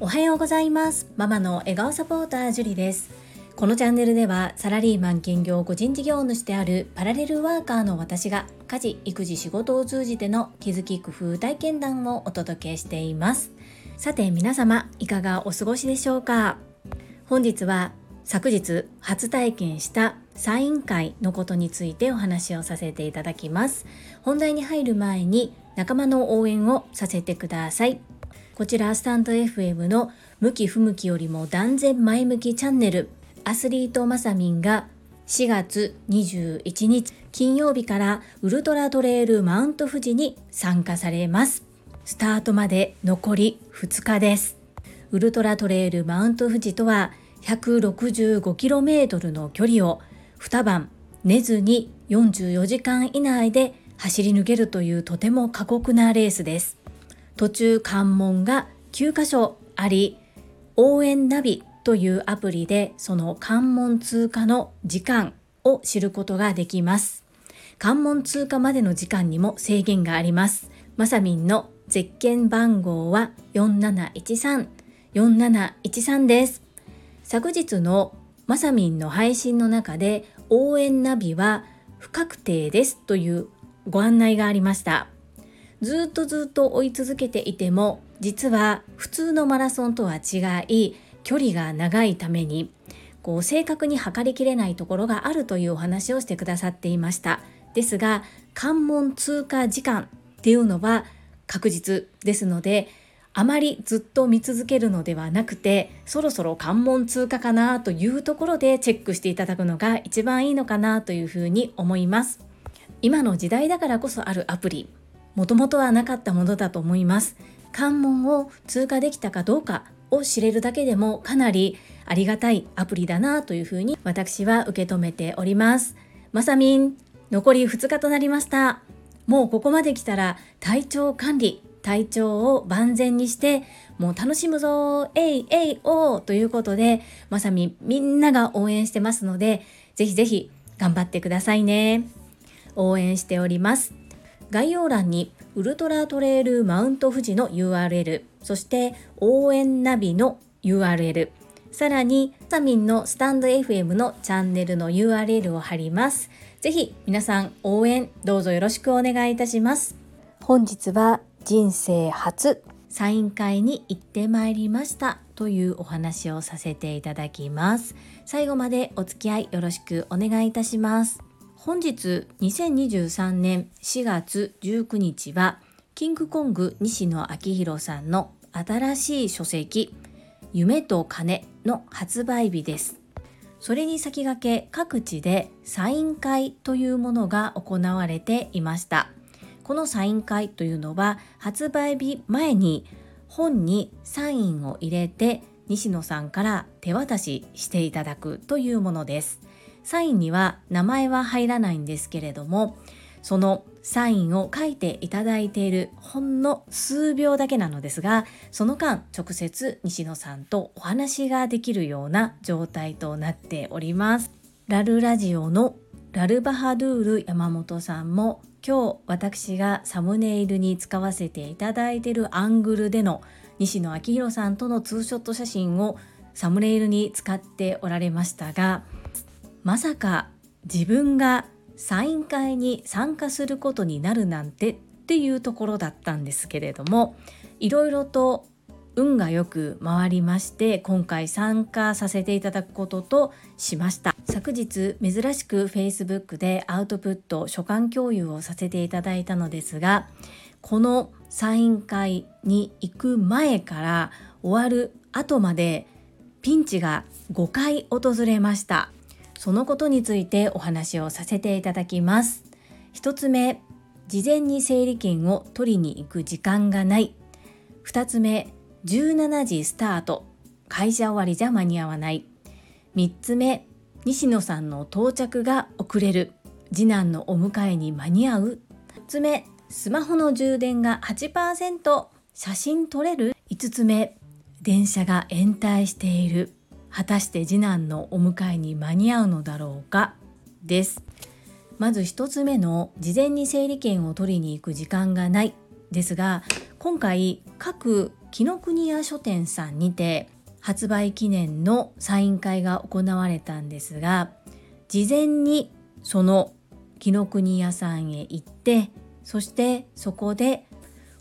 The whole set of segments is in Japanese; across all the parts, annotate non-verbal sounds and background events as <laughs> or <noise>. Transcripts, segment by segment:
おはようございます。ママの笑顔サポータージュリです。このチャンネルではサラリーマン兼業個人事業主であるパラレルワーカーの私が家事育児仕事を通じての気づき工夫体験談をお届けしています。さて皆様いかがお過ごしでしょうか？本日は昨日初体験したサイン会のことについてお話をさせていただきます。本題に入る前に仲間の応援をさせてください。こちらスタンド FM の向き不向きよりも断然前向きチャンネル。アスリートマサミンが4月21日金曜日からウルトラトレイルマウント富士に参加されます。スタートまで残り2日です。ウルトラトレイルマウント富士とは 165km の距離を2晩寝ずに44時間以内で走り抜けるというとても過酷なレースです。途中関門が9箇所あり、応援ナビというアプリでその関門通過の時間を知ることができます。関門通過までの時間にも制限があります。まさみんのゼッケン番号は4713 4713です。昨日のまさみんの配信の中で応援ナビは不確定ですというご案内がありました。ずっとずっと追い続けていても実は普通のマラソンとは違い距離が長いためにこう正確に測りきれないところがあるというお話をしてくださっていました。ですが関門通過時間っていうのは確実ですのであまりずっと見続けるのではなくてそろそろ関門通過かなというところでチェックしていただくのが一番いいのかなというふうに思います今の時代だからこそあるアプリ。もともとはなかったものだと思います。関門を通過できたかどうかを知れるだけでもかなりありがたいアプリだなというふうに私は受け止めております。まさみん残り2日となりました。もうここまで来たら体調管理体調を万全にしてもう楽しむぞえいえいおーということでまさみみんなが応援してますのでぜひぜひ頑張ってくださいね。応援しております概要欄にウルトラトレイルマウント富士の URL そして応援ナビの URL さらにサミンのスタンド FM のチャンネルの URL を貼りますぜひ皆さん応援どうぞよろしくお願いいたします。本日は人生初サイン会に行ってまいりましたというお話をさせていただきます。最後までお付き合いよろしくお願いいたします。本日2023年4月19日はキングコング西野昭弘さんの新しい書籍夢と金の発売日です。それに先駆け各地でサイン会というものが行われていましたこのサイン会というのは発売日前に本にサインを入れて西野さんから手渡ししていただくというものですサインには名前は入らないんですけれどもそのサインを書いていただいているほんの数秒だけなのですがその間直接西野さんとお話ができるような状態となっております。ラルラジオのラルバハドゥール山本さんも今日私がサムネイルに使わせていただいているアングルでの西野昭弘さんとのツーショット写真をサムネイルに使っておられましたがまさか自分がサイン会に参加することになるなんてっていうところだったんですけれどもいろいろと運がよく回りまして今回参加させていただくこととしました。昨日珍しく Facebook でアウトプット所感共有をさせていただいたのですがこのサイン会に行く前から終わる後までピンチが5回訪れました。そのことについてお話をさせていただきます。1つ目、事前に整理券を取りに行く時間がない。2つ目、17時スタート。会社終わりじゃ間に合わない。3つ目、西野さんの到着が遅れる。次男のお迎えに間に合う。4つ目、スマホの充電が8%。写真撮れる ?5 つ目、電車が延滞している。果たして次男のお迎えに間に合うのだろうか？です。まず1つ目の事前に整理券を取りに行く時間がないですが今回各紀ノ国屋書店さんにて発売記念のサイン会が行われたんですが事前にその紀ノ国屋さんへ行ってそしてそこで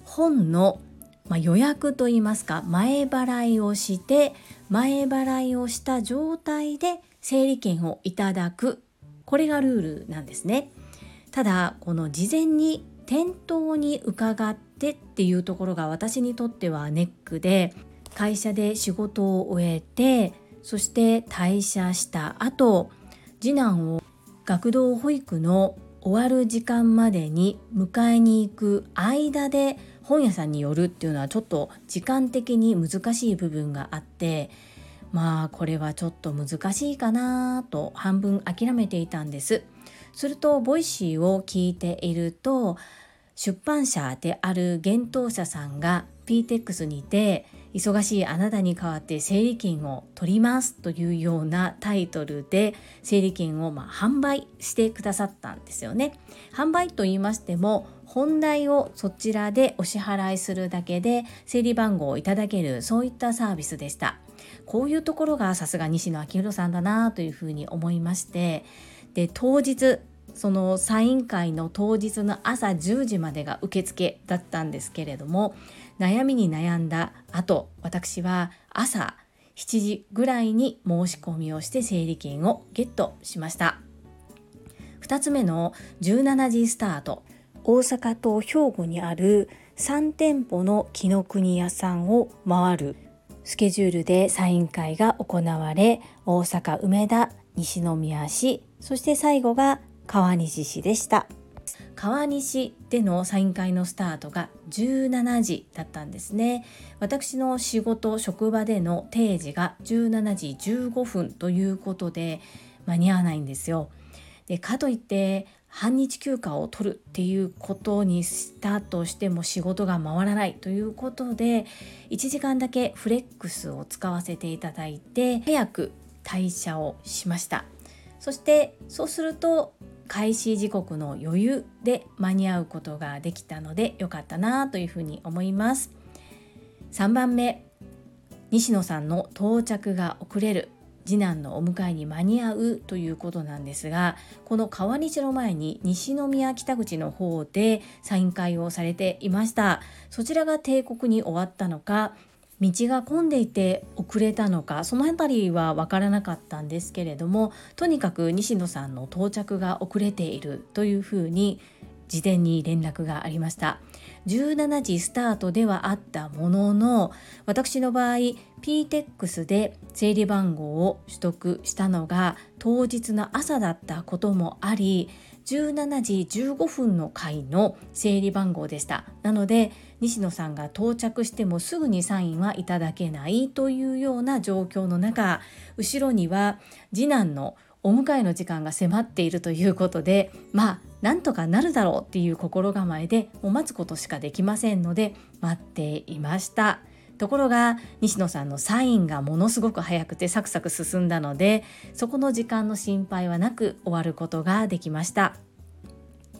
本の、まあ、予約といいますか前払いをして前払いをした状態で整理券をいただくこれがルールなんですね。ただこの事前に店頭に伺ってっていうところが私にとってはネックで会社で仕事を終えてそして退社した後次男を学童保育の終わる時間までに迎えに行く間で本屋さんに寄るっていうのはちょっと時間的に難しい部分があってまあこれはちょっと難しいかなと半分諦めていたんです。すると Voicy を聞いていると出版社である幻冬舎さんが PTEX にて忙しいあなたに代わって整理券を取りますというようなタイトルで整理券をま販売してくださったんですよね。販売と言いましても本題をそちらでお支払いするだけで整理番号をいただけるそういったサービスでした。こういうところがさすが西野昭弘さんだなというふうに思いましてで当日そのサイン会の当日の朝10時までが受付だったんですけれども悩みに悩んだ後私は朝7時ぐらいに申し込みをして整理券をゲットしました。2つ目の17時スタート。大阪と兵庫にある3店舗の紀ノ国屋さんを回る。スケジュールでサイン会が行われ大阪梅田西宮市そして最後が川西市でした。川西でのサイン会のスタートが17時だったんですね。私の仕事職場での定時が17時15分ということで間に合わないんですよ。でかといって半日休暇を取るっていうことにしたとしても仕事が回らないということで1時間だけフレックスを使わせていただいて早く退社をしました。そしてそうすると開始時刻の余裕で間に合うことができたので良かったなというふうに思います。3番目西野さんの到着が遅れる次男のお迎えに間に合うということなんですがこの川西の前に西宮北口の方でサイン会をされていました。そちらが帝国に終わったのか道が混んでいて遅れたのかその辺りは分からなかったんですけれどもとにかく西野さんの到着が遅れているというふうに事前に連絡がありました。17時スタートではあったものの私の場合 PTEX で整理番号を取得したのが当日の朝だったこともあり17時15分の回の整理番号でした。なので西野さんが到着してもすぐにサインはいただけないというような状況の中後ろには次男のお迎えの時間が迫っているということでまあなんとかなるだろうっていう心構えでもう待つことしかできませんので待っていました。ところが西野さんのサインがものすごく早くてサクサク進んだのでそこの時間の心配はなく終わることができました。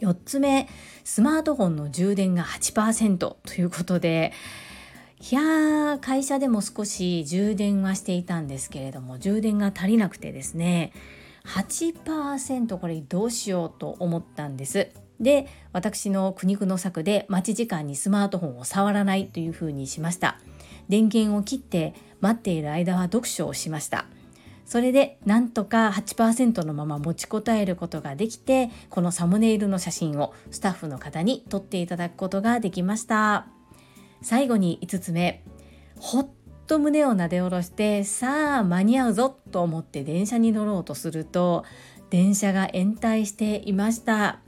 4つ目スマートフォンの充電が8%ということでいやー会社でも少し充電はしていたんですけれども充電が足りなくてですね8%これどうしようと思ったんです。で私の苦肉の策で待ち時間にスマートフォンを触らないというふうにしました電源を切って待っている間は読書をしましたそれでなんとか8%のまま持ちこたえることができてこのサムネイルの写真をスタッフの方に撮っていただくことができました最後に5つ目ほっと胸をなで下ろしてさあ間に合うぞと思って電車に乗ろうとすると電車が延滞していました。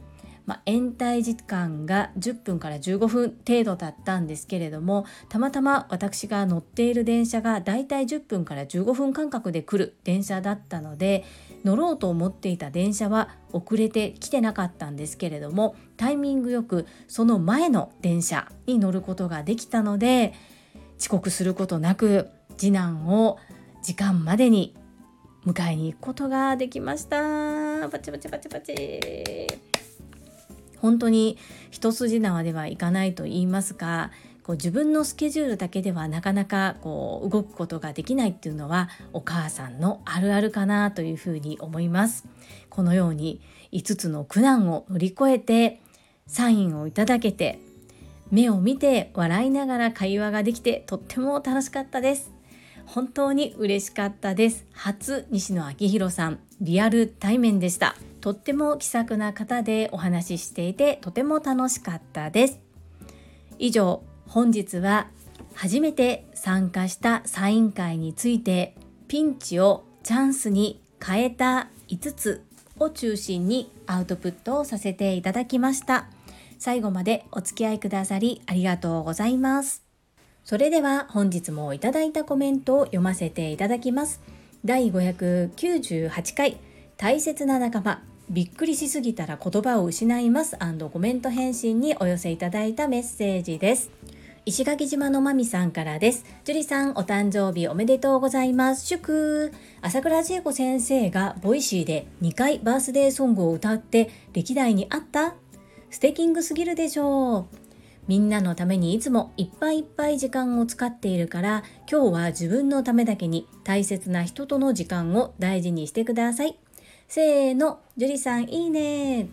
まあ、延滞時間が10分から15分程度だったんですけれどもたまたま私が乗っている電車がだいたい10分から15分間隔で来る電車だったので乗ろうと思っていた電車は遅れてきてなかったんですけれどもタイミングよくその前の電車に乗ることができたので遅刻することなく次男を時間までに迎えに行くことができました。パチパチパチパチ。本当に一筋縄ではいかないと言いますかこう自分のスケジュールだけではなかなかこう動くことができないっていうのはお母さんのあるあるかなというふうに思います。このように5つの苦難を乗り越えてサインをいただけて目を見て笑いながら会話ができてとっても楽しかったです。本当に嬉しかったです。初西野昭弘さんリアル対面でした。とっても気さくな方でお話ししていてとても楽しかったです。以上本日は初めて参加したサイン会についてピンチをチャンスに変えた5つを中心にアウトプットをさせていただきました。最後までお付き合いくださりありがとうございます。それでは本日もいただいたコメントを読ませていただきます。第598回。大切な仲間びっくりしすぎたら言葉を失いますコメント返信にお寄せいただいたメッセージです石垣島のまみさんからです。樹里さん、お誕生日おめでとうございます。祝朝倉千恵子先生が Voicy で2回バースデーソングを歌って歴代にあった？ステキングすぎるでしょう。みんなのためにいつもいっぱいいっぱい時間を使っているから今日は自分のためだけに大切な人との時間を大事にしてください。せーの、樹里さんいいね。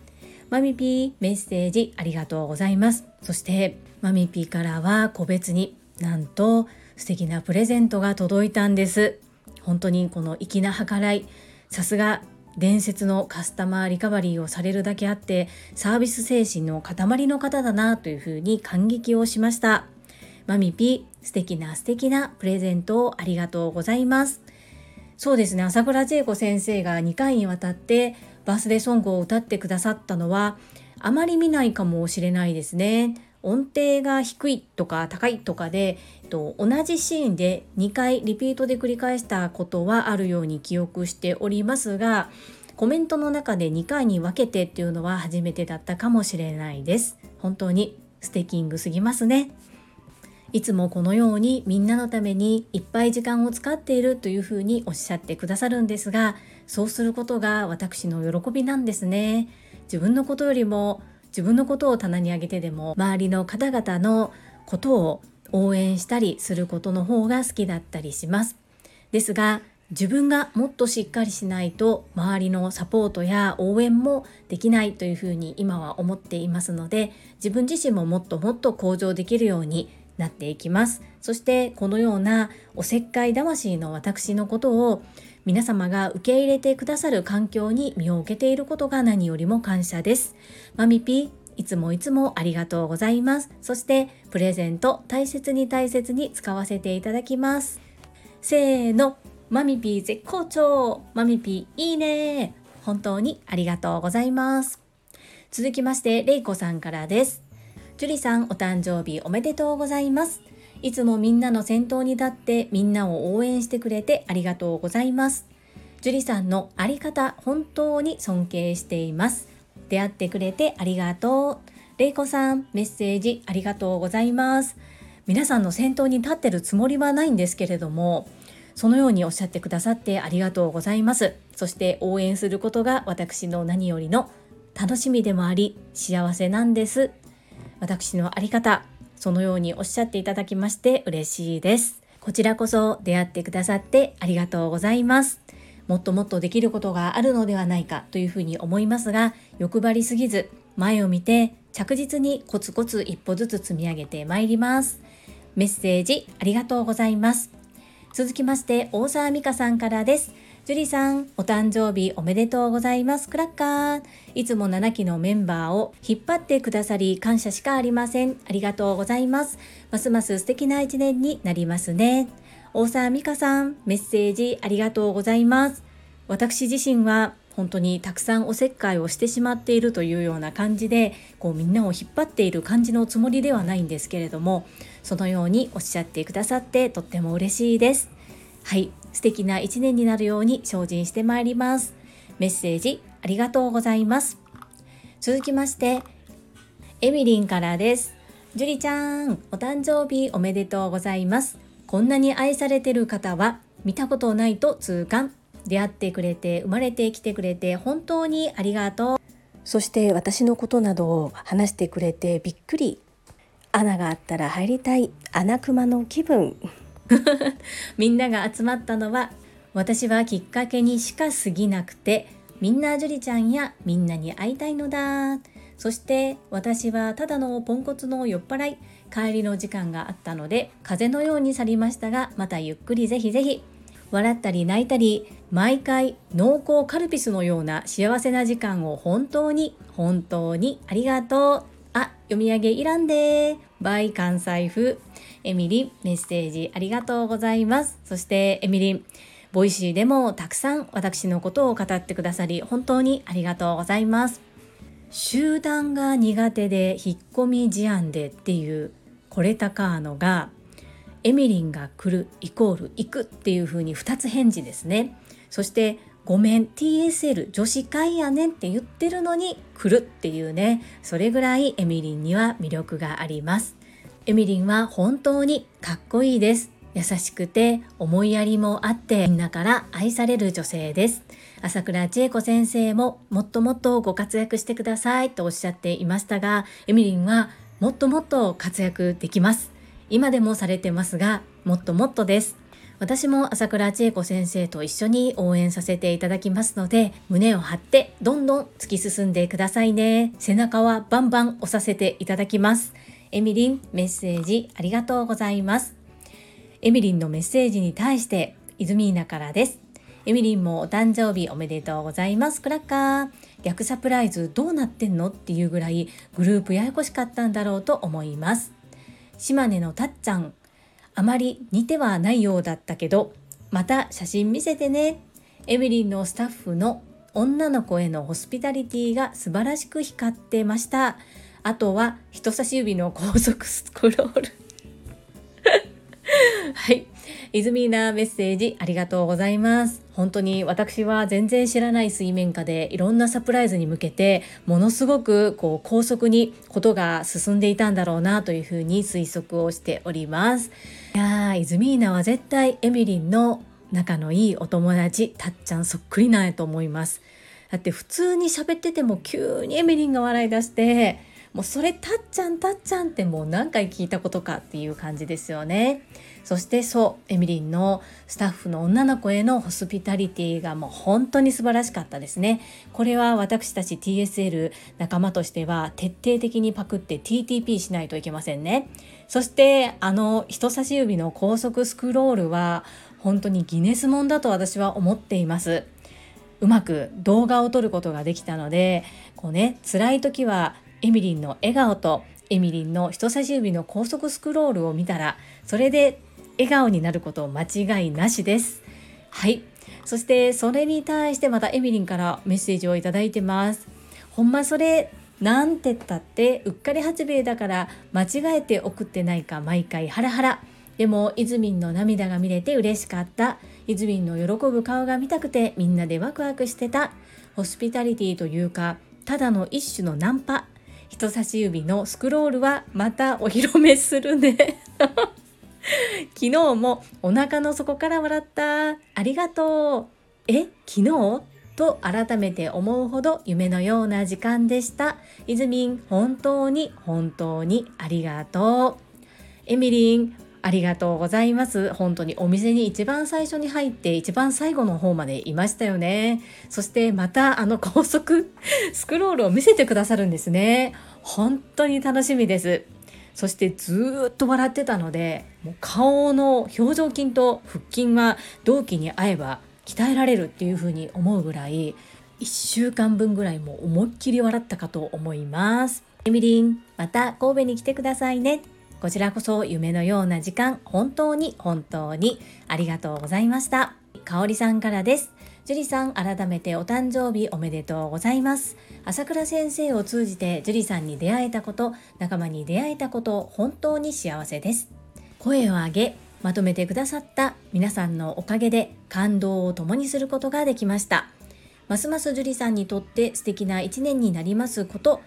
マミピーメッセージありがとうございます。そしてマミピーからは個別になんと素敵なプレゼントが届いたんです本当にこの粋な計らいさすが伝説のカスタマーリカバリーをされるだけあってサービス精神の塊の方だなというふうに感激をしましたマミピー素敵な素敵なプレゼントをありがとうございますそうですね朝倉千恵子先生が2回にわたってバースデーソングを歌ってくださったのはあまり見ないかもしれないですね音程が低いとか高いとかで、えっと、同じシーンで2回リピートで繰り返したことはあるように記憶しておりますがコメントの中で2回に分けてっていうのは初めてだったかもしれないです。本当にステキングすぎますね。いつもこのようにみんなのためにいっぱい時間を使っているというふうにおっしゃってくださるんですがそうすることが私の喜びなんですね。自分のことよりも自分のことを棚に上げてでも周りの方々のことを応援したりすることの方が好きだったりします。ですが自分がもっとしっかりしないと周りのサポートや応援もできないというふうに今は思っていますので自分自身ももっともっと向上できるようになっていきますそしてこのようなおせっかい魂の私のことを皆様が受け入れてくださる環境に身を置けていることが何よりも感謝です。マミピいつもいつもありがとうございます。そしてプレゼント大切に大切に使わせていただきます。せーの、マミピー絶好調マミピーいいね本当にありがとうございます。続きまして、れいこさんからです。樹里さんお誕生日おめでとうございます。いつもみんなの先頭に立ってみんなを応援してくれてありがとうございます。樹里さんのあり方本当に尊敬しています。出会ってくれてありがとう。れいこさんメッセージありがとうございます。皆さんの先頭に立ってるつもりはないんですけれども、そのようにおっしゃってくださってありがとうございます。そして応援することが私の何よりの楽しみでもあり幸せなんです。私のあり方そのようにおっしゃっていただきまして嬉しいです。こちらこそ出会ってくださってありがとうございます。もっともっとできることがあるのではないかというふうに思いますが、欲張りすぎず、前を見て着実にコツコツ一歩ずつ積み上げてまいります。メッセージありがとうございます。続きまして、大沢美香さんからです。樹里さん、お誕生日おめでとうございます。クラッカー。いつも7期のメンバーを引っ張ってくださり感謝しかありません。ありがとうございます。ますます素敵な一年になりますね。大沢美香さん、メッセージありがとうございます。私自身は本当にたくさんおせっかいをしてしまっているというような感じでこうみんなを引っ張っている感じのつもりではないんですけれどもそのようにおっしゃってくださってとっても嬉しいですはい素敵な一年になるように精進してまいります。メッセージありがとうございます。続きましてエミリンからです。ジュリちゃんお誕生日おめでとうございます。こんなに愛されてる方は見たことないと痛感。出会ってくれて生まれてきてくれて本当にありがとう。そして私のことなどを話してくれてびっくり。穴があったら入りたい。穴熊の気分。みんなが集まったのは私はきっかけにしか過ぎなくてみんなジュリちゃんやみんなに会いたいのだ。そして私はただのポンコツの酔っ払い帰りの時間があったので風のように去りましたがまたゆっくりぜひぜひ笑ったり泣いたり毎回濃厚カルピスのような幸せな時間を本当に本当にありがとう。あ読み上げいらんでバイ関西風。エミリンメッセージありがとうございます。そしてエミリン Voicy でもたくさん私のことを語ってくださり本当にありがとうございます。集団が苦手で引っ込み思案でっていうこれたかーのがエミリンが来るイコール行くっていう風に2つ返事ですね。そしてごめん TSL 女子会やねんって言ってるのに来るっていうね。それぐらいエミリンには魅力があります。エミリンは本当にかっこいいです。優しくて思いやりもあってみんなから愛される女性です。朝倉千恵子先生ももっともっとご活躍してくださいとおっしゃっていましたがエミリンはもっともっと活躍できます。今でもされてますがもっともっとです。私も朝倉千恵子先生と一緒に応援させていただきますので胸を張ってどんどん突き進んでくださいね。背中はバンバン押させていただきます。エミリンメッセージありがとうございます。エミリンのメッセージに対してイズミーナからです。エミリンもお誕生日おめでとうございます。クラッカー。逆サプライズどうなってんのっていうぐらいグループややこしかったんだろうと思います。島根のたっちゃん。あまり似てはないようだったけどまた写真見せてね。エミリンのスタッフの女の子へのホスピタリティが素晴らしく光ってました。あとは人差し指の高速スクロール <laughs> はい。イズミーナメッセージありがとうございます。本当に私は全然知らない水面下でいろんなサプライズに向けてものすごくこう高速にことが進んでいたんだろうなというふうに推測をしております。いやー、イズミーナは絶対エミリンの仲のいいお友達、たっちゃんそっくりなんやと思います。だって普通に喋ってても急にエミリンが笑い出してもうそれたっちゃんたっちゃんってもう何回聞いたことかっていう感じですよね。そしてそうエミリンのスタッフの女の子へのホスピタリティがもう本当に素晴らしかったですね。これは私たち TSL 仲間としては徹底的にパクって TTP しないといけませんね。そしてあの人差し指の高速スクロールは本当にギネスもんだと私は思っています。うまく動画を撮ることができたのでこうね辛い時はエミリンの笑顔とエミリンの人差し指の高速スクロールを見たらそれで笑顔になること間違いなしです。はい。そしてそれに対してまたエミリンからメッセージを頂いてます。ほんまそれなんてったってうっかり八兵衛だから間違えて送ってないか毎回ハラハラ。でもイズミンの涙が見れて嬉しかった。イズミンの喜ぶ顔が見たくてみんなでワクワクしてた。ホスピタリティというかただの一種のナンパ。人差し指のスクロールはまたお披露目するね。<laughs> 昨日もお腹の底から笑った。ありがとう。え昨日？と改めて思うほど夢のような時間でした。いずみん本当に本当にありがとう。エミリンありがとうございます。本当にお店に一番最初に入って一番最後の方までいましたよね。そしてまたあの高速 <laughs> スクロールを見せてくださるんですね。本当に楽しみです。そしてずっと笑ってたので、もう顔の表情筋と腹筋は同期に合えば鍛えられるっていうふうに思うぐらい、1週間分ぐらいも思いっきり笑ったかと思います。エミリン、また神戸に来てくださいね。こちらこそ夢のような時間、本当に本当にありがとうございました。かおりさんからです。樹里さん、改めてお誕生日おめでとうございます。朝倉先生を通じて樹里さんに出会えたこと、仲間に出会えたこと、本当に幸せです。声を上げ、まとめてくださった皆さんのおかげで感動を共にすることができました。ますます樹里さんにとって素敵な一年になりますこと、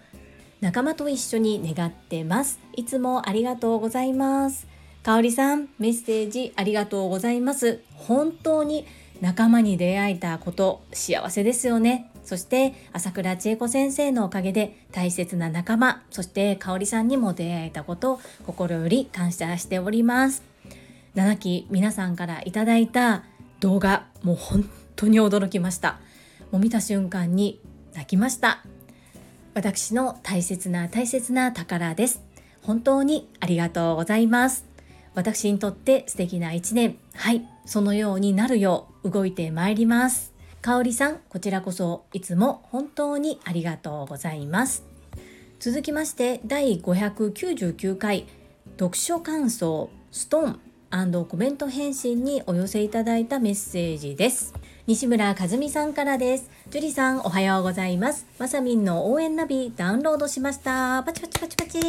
仲間と一緒に願ってます。いつもありがとうございます。かおりさん、メッセージありがとうございます。本当に仲間に出会えたこと幸せですよね。そして朝倉千恵子先生のおかげで大切な仲間そして香里さんにも出会えたこと心より感謝しております7期皆さんからいただいた動画もう本当に驚きましたもう見た瞬間に泣きました私の大切な大切な宝です。本当にありがとうございます。私にとって素敵な一年。はい。そのようになるよう動いてまいります。かおりさんこちらこそいつも本当にありがとうございます。続きまして第599回読書感想ストーンコメント返信にお寄せいただいたメッセージです。西村和美さんからです。樹里さん、おはようございます。まさみんの応援ナビダウンロードしました。パチパチパチパチ。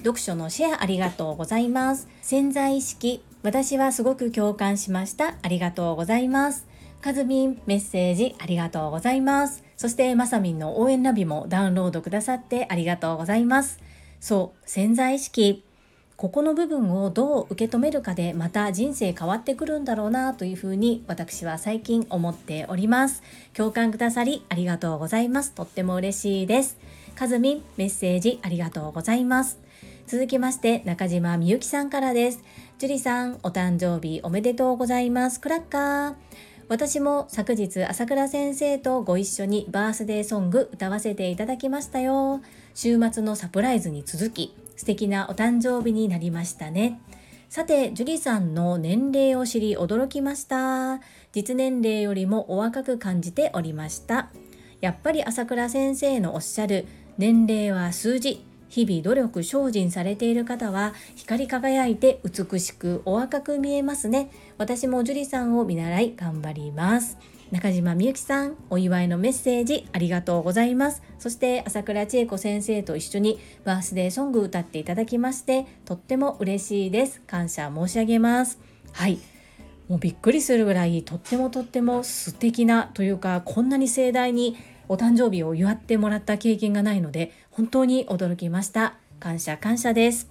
読書のシェアありがとうございます。潜在意識、私はすごく共感しました。ありがとうございます。かずみん、メッセージありがとうございます。そして、まさみんの応援ナビもダウンロードくださってありがとうございます。そう、潜在意識。ここの部分をどう受け止めるかでまた人生変わってくるんだろうなというふうに私は最近思っております。共感くださりありがとうございます。とっても嬉しいです。かずみんメッセージありがとうございます。続きまして中島みゆきさんからです。樹里さんお誕生日おめでとうございます。クラッカー。私も昨日朝倉先生とご一緒にバースデーソング歌わせていただきましたよ。週末のサプライズに続き。素敵なお誕生日になりましたね。さて、樹里さんの年齢を知り驚きました。実年齢よりもお若く感じておりました。やっぱり朝倉先生のおっしゃる年齢は数字。日々努力精進されている方は光り輝いて美しくお若く見えますね。私も樹里さんを見習い頑張ります。中島みゆきさん、お祝いのメッセージありがとうございます。そして朝倉千恵子先生と一緒にバースデーソング歌っていただきまして、とっても嬉しいです。感謝申し上げます。はい。もうびっくりするぐらいとってもとっても素敵なというかこんなに盛大にお誕生日を祝ってもらった経験がないので本当に驚きました感謝感謝です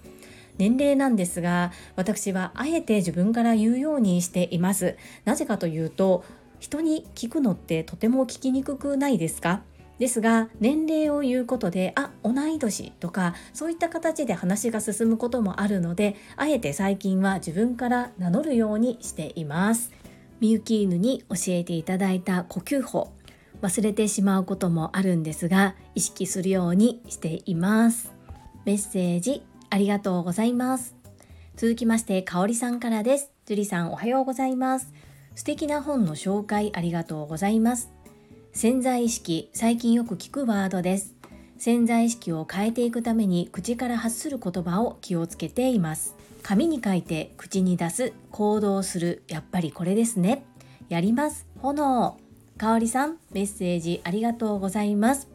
年齢なんですが私はあえて自分から言うようにしていますなぜかというと人に聞くのってとても聞きにくくないですか？ですが年齢を言うことであ同い年とかそういった形で話が進むこともあるのであえて最近は自分から名乗るようにしています。みゆき犬に教えていただいた呼吸法忘れてしまうこともあるんですが意識するようにしています。メッセージありがとうございます。続きましてかおりさんからです。樹里さんおはようございます。素敵な本の紹介ありがとうございます。潜在意識、最近よく聞くワードです。潜在意識を変えていくために口から発する言葉を気をつけています。紙に書いて口に出す、行動する、やっぱりこれですね。やります。炎。かおりさん、メッセージありがとうございます。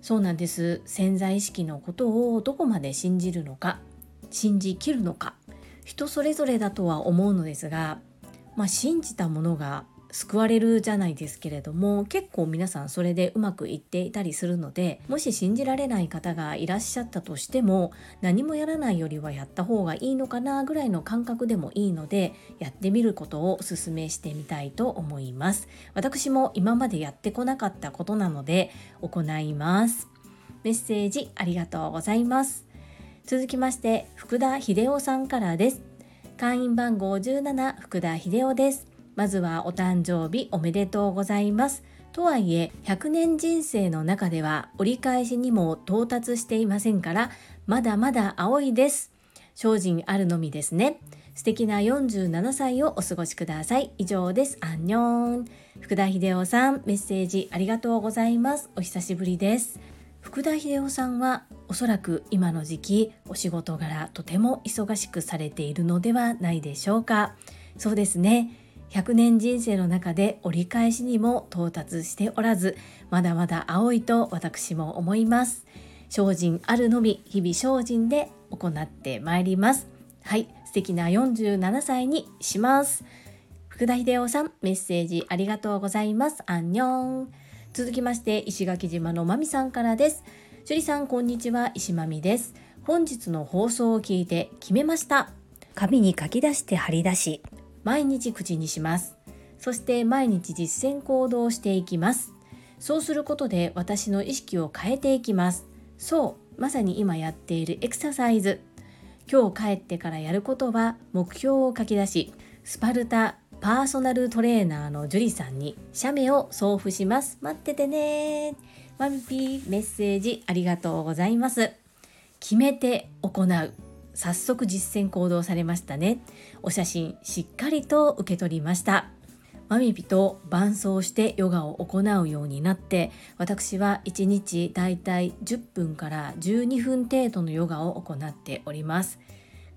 そうなんです。潜在意識のことをどこまで信じるのか、信じきるのか、人それぞれだとは思うのですが、まあ、信じたものが救われるじゃないですけれども結構皆さんそれでうまくいっていたりするのでもし信じられない方がいらっしゃったとしても何もやらないよりはやった方がいいのかなぐらいの感覚でもいいのでやってみることをお勧めしてみたいと思います。私も今までやってこなかったことなので行います。メッセージありがとうございます。続きまして福田秀夫さんからです。会員番号17福田秀夫です。まずはお誕生日おめでとうございます。とはいえ100年人生の中では折り返しにも到達していませんからまだまだ青いです。精進あるのみですね。素敵な47歳をお過ごしください。以上です。アンニョン。福田秀夫さん、メッセージありがとうございます。お久しぶりです。福田秀夫さんはおそらく今の時期お仕事柄とても忙しくされているのではないでしょうか。そうですね。100年人生の中で折り返しにも到達しておらずまだまだ青いと私も思います。精進あるのみ日々精進で行ってまいります。はい素敵な47歳にします。福田秀夫さんメッセージありがとうございます。アンニョン続きまして石垣島のまみさんからです。樹里さんこんにちは。石まみです。本日の放送を聞いて決めました。紙に書き出して貼り出し毎日口にします。そして毎日実践行動していきます。そうすることで私の意識を変えていきます。そうまさに今やっているエクササイズ。今日帰ってからやることは目標を書き出しスパルタパーソナルトレーナーの樹里さんに写メを送付します。待っててね。マミピーメッセージありがとうございます。決めて行う。早速実践行動されましたね。お写真しっかりと受け取りました。マミピと伴走してヨガを行うようになって私は1日だいたい10分から12分程度のヨガを行っております。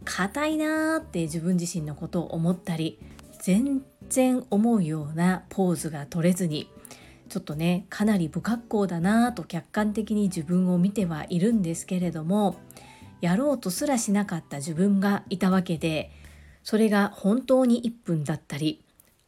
硬いなーって自分自身のことを思ったり全然思うようなポーズが取れずにちょっとねかなり不格好だなと客観的に自分を見てはいるんですけれどもやろうとすらしなかった自分がいたわけでそれが本当に1分だったり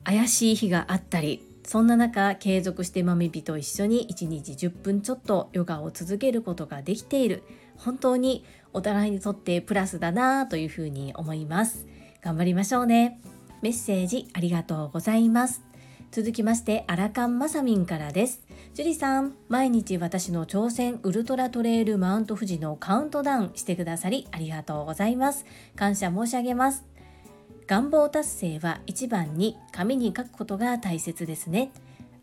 怪しい日があったりそんな中継続してまみびと一緒に1日10分ちょっとヨガを続けることができている。本当にお互いにとってプラスだなというふうに思います。頑張りましょうね。メッセージありがとうございます続きましてアラカンマサミンからですジュリさん毎日私の挑戦ウルトラトレイルマウント富士のカウントダウンしてくださりありがとうございます感謝申し上げます願望達成は一番に紙に書くことが大切ですね。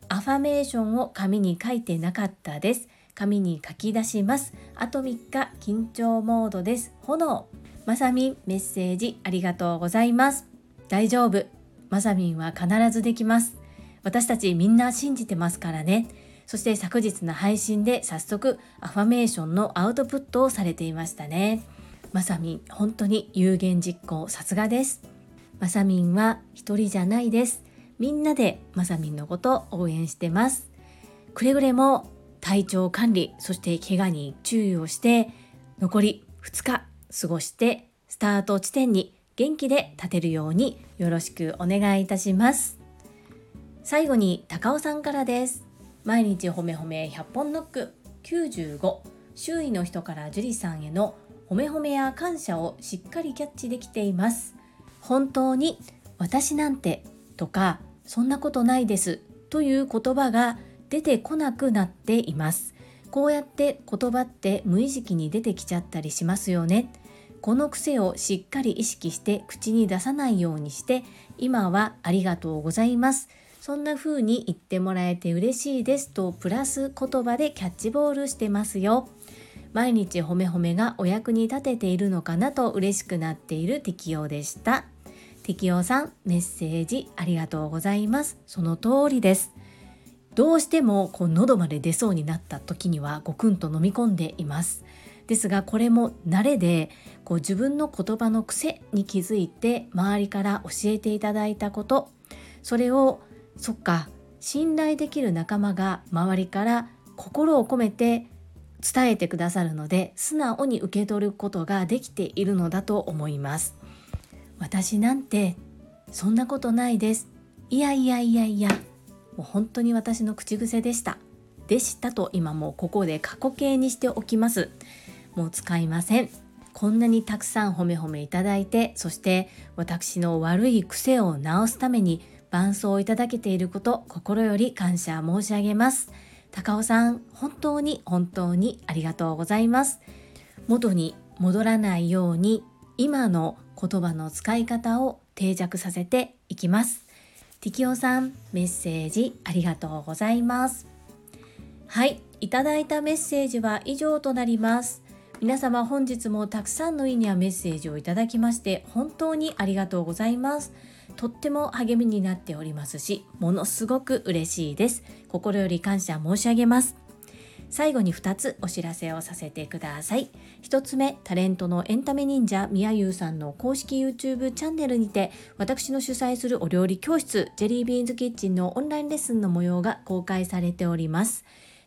アファメーションを紙に書いてなかったです。紙に書き出します。あと3日緊張モードです。炎。まさみんメッセージありがとうございます。大丈夫。まさみんは必ずできます。私たちみんな信じてますからね。そして昨日の配信で早速アファメーションのアウトプットをされていましたね。まさみん本当に有言実行さすがです。まさみんは一人じゃないです。みんなでまさみんのこと応援してます。くれぐれも体調管理、そして怪我に注意をして、残り2日過ごしてスタート地点に元気で立てるようによろしくお願いいたします。最後に高尾さんからです。毎日ほめほめ100本ノック95周囲の人から樹里さんへの褒め褒めや感謝をしっかりキャッチできています。本当に私なんてとかそんなことないですという言葉が出てこなくなっていますこうやって言葉って無意識に出てきちゃったりしますよねこの癖をしっかり意識して口に出さないようにして今はありがとうございます。そんな風に言ってもらえて嬉しいですとプラス言葉でキャッチボールしてますよ。毎日褒め褒めがお役に立てているのかなと嬉しくなっている適用でした。適用さんメッセージありがとうございます。その通りです。どうしてもこう喉まで出そうになった時にはごくんと飲み込んでいます。ですがこれも慣れでこう自分の言葉の癖に気づいて周りから教えていただいたこと。それをそっか信頼できる仲間が周りから心を込めて伝えてくださるので素直に受け取ることができているのだと思います。私なんてそんなことないです。いやいやいやいやもう本当に私の口癖でした。でしたと今もここで過去形にしておきます。もう使いませんこんなにたくさん褒め褒めいただいてそして私の悪い癖を直すために伴奏をいただけていること心より感謝申し上げます高尾さん本当に本当にありがとうございます元に戻らないように今の言葉の使い方を定着させていきます。ティキオさん、メッセージありがとうございます。はい、いただいたメッセージは以上となります。皆様本日もたくさんのいいねやメッセージをいただきまして本当にありがとうございます。とっても励みになっておりますし、ものすごく嬉しいです。心より感謝申し上げます。最後に2つお知らせをさせてください。1つ目、タレントのエンタメ忍者みやゆうさんの公式 YouTube チャンネルにて、私の主催するお料理教室、ジェリービーンズキッチンのオンラインレッスンの模様が公開されております。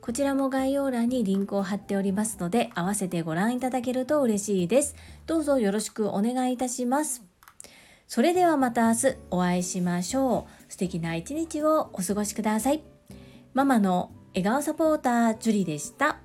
こちらも概要欄にリンクを貼っておりますので、合わせてご覧いただけると嬉しいです。どうぞよろしくお願いいたします。それではまた明日お会いしましょう。素敵な一日をお過ごしください。ママの笑顔サポーター、ジュリでした。